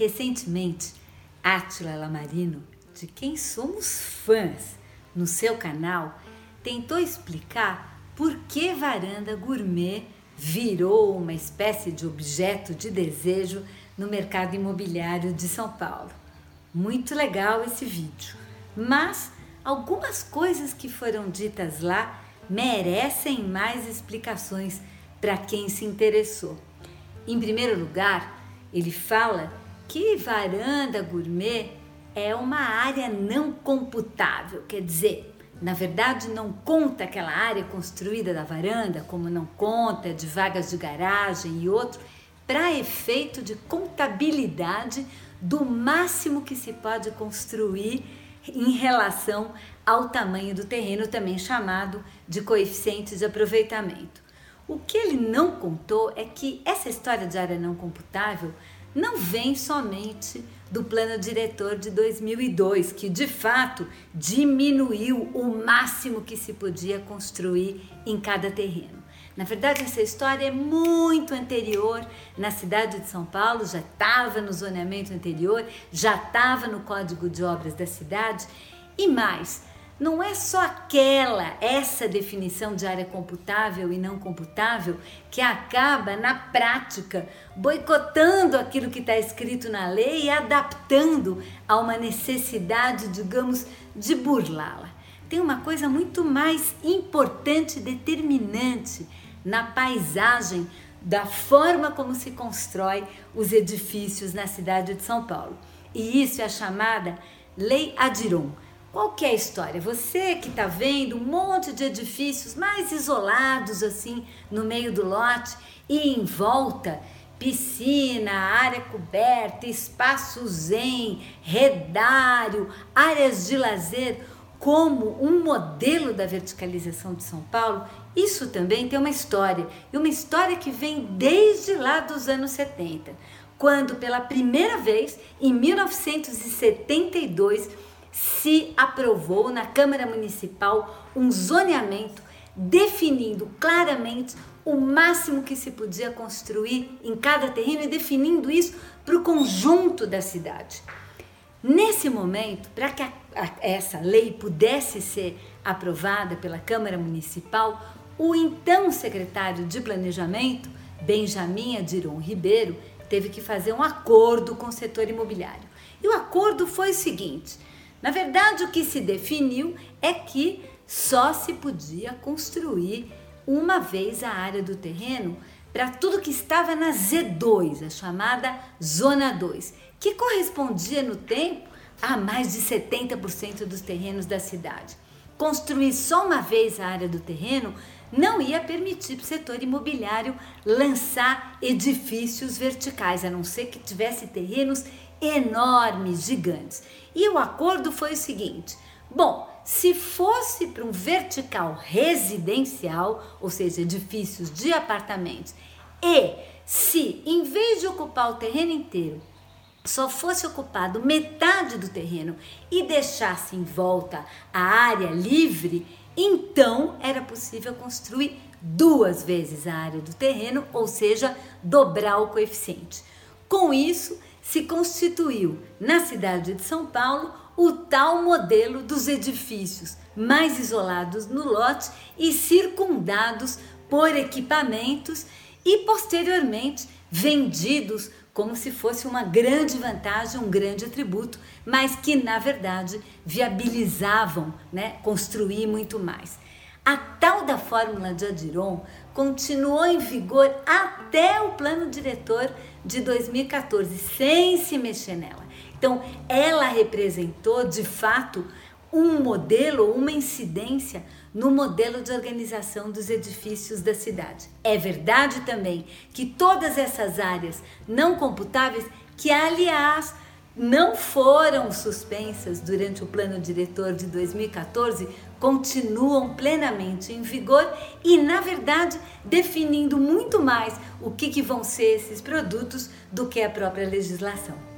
Recentemente, Átila Lamarino, de quem somos fãs no seu canal, tentou explicar por que varanda gourmet virou uma espécie de objeto de desejo no mercado imobiliário de São Paulo. Muito legal esse vídeo, mas algumas coisas que foram ditas lá merecem mais explicações para quem se interessou. Em primeiro lugar, ele fala que varanda gourmet é uma área não computável, quer dizer, na verdade não conta aquela área construída da varanda, como não conta de vagas de garagem e outro, para efeito de contabilidade do máximo que se pode construir em relação ao tamanho do terreno, também chamado de coeficiente de aproveitamento. O que ele não contou é que essa história de área não computável não vem somente do plano diretor de 2002, que de fato diminuiu o máximo que se podia construir em cada terreno. Na verdade, essa história é muito anterior na cidade de São Paulo, já estava no zoneamento anterior, já estava no Código de Obras da cidade e mais não é só aquela, essa definição de área computável e não computável que acaba na prática boicotando aquilo que está escrito na lei e adaptando a uma necessidade, digamos, de burlá-la. Tem uma coisa muito mais importante determinante na paisagem da forma como se constrói os edifícios na cidade de São Paulo. E isso é a chamada Lei Adiron qual é a história? Você que está vendo um monte de edifícios mais isolados assim no meio do lote e em volta piscina, área coberta, espaço zen, redário, áreas de lazer como um modelo da verticalização de São Paulo, isso também tem uma história, e uma história que vem desde lá dos anos 70, quando pela primeira vez, em 1972, se aprovou na Câmara Municipal um zoneamento definindo claramente o máximo que se podia construir em cada terreno e definindo isso para o conjunto da cidade. Nesse momento, para que a, a, essa lei pudesse ser aprovada pela Câmara Municipal, o então secretário de Planejamento, Benjamin Adiron Ribeiro, teve que fazer um acordo com o setor imobiliário. E o acordo foi o seguinte: na verdade, o que se definiu é que só se podia construir uma vez a área do terreno para tudo que estava na Z2, a chamada Zona 2, que correspondia no tempo a mais de 70% dos terrenos da cidade. Construir só uma vez a área do terreno não ia permitir para o setor imobiliário lançar edifícios verticais, a não ser que tivesse terrenos enormes, gigantes. E o acordo foi o seguinte: bom, se fosse para um vertical residencial, ou seja, edifícios de apartamentos, e se em vez de ocupar o terreno inteiro, só fosse ocupado metade do terreno e deixasse em volta a área livre, então era possível construir duas vezes a área do terreno, ou seja, dobrar o coeficiente. Com isso, se constituiu na cidade de São Paulo o tal modelo dos edifícios mais isolados no lote e circundados por equipamentos e posteriormente vendidos como se fosse uma grande vantagem, um grande atributo, mas que na verdade viabilizavam né, construir muito mais. A tal da fórmula de Adiron continuou em vigor até o plano diretor de 2014, sem se mexer nela. Então, ela representou de fato um modelo, uma incidência no modelo de organização dos edifícios da cidade. É verdade também que todas essas áreas não computáveis, que aliás não foram suspensas durante o plano diretor de 2014, continuam plenamente em vigor e, na verdade, definindo muito mais o que, que vão ser esses produtos do que a própria legislação.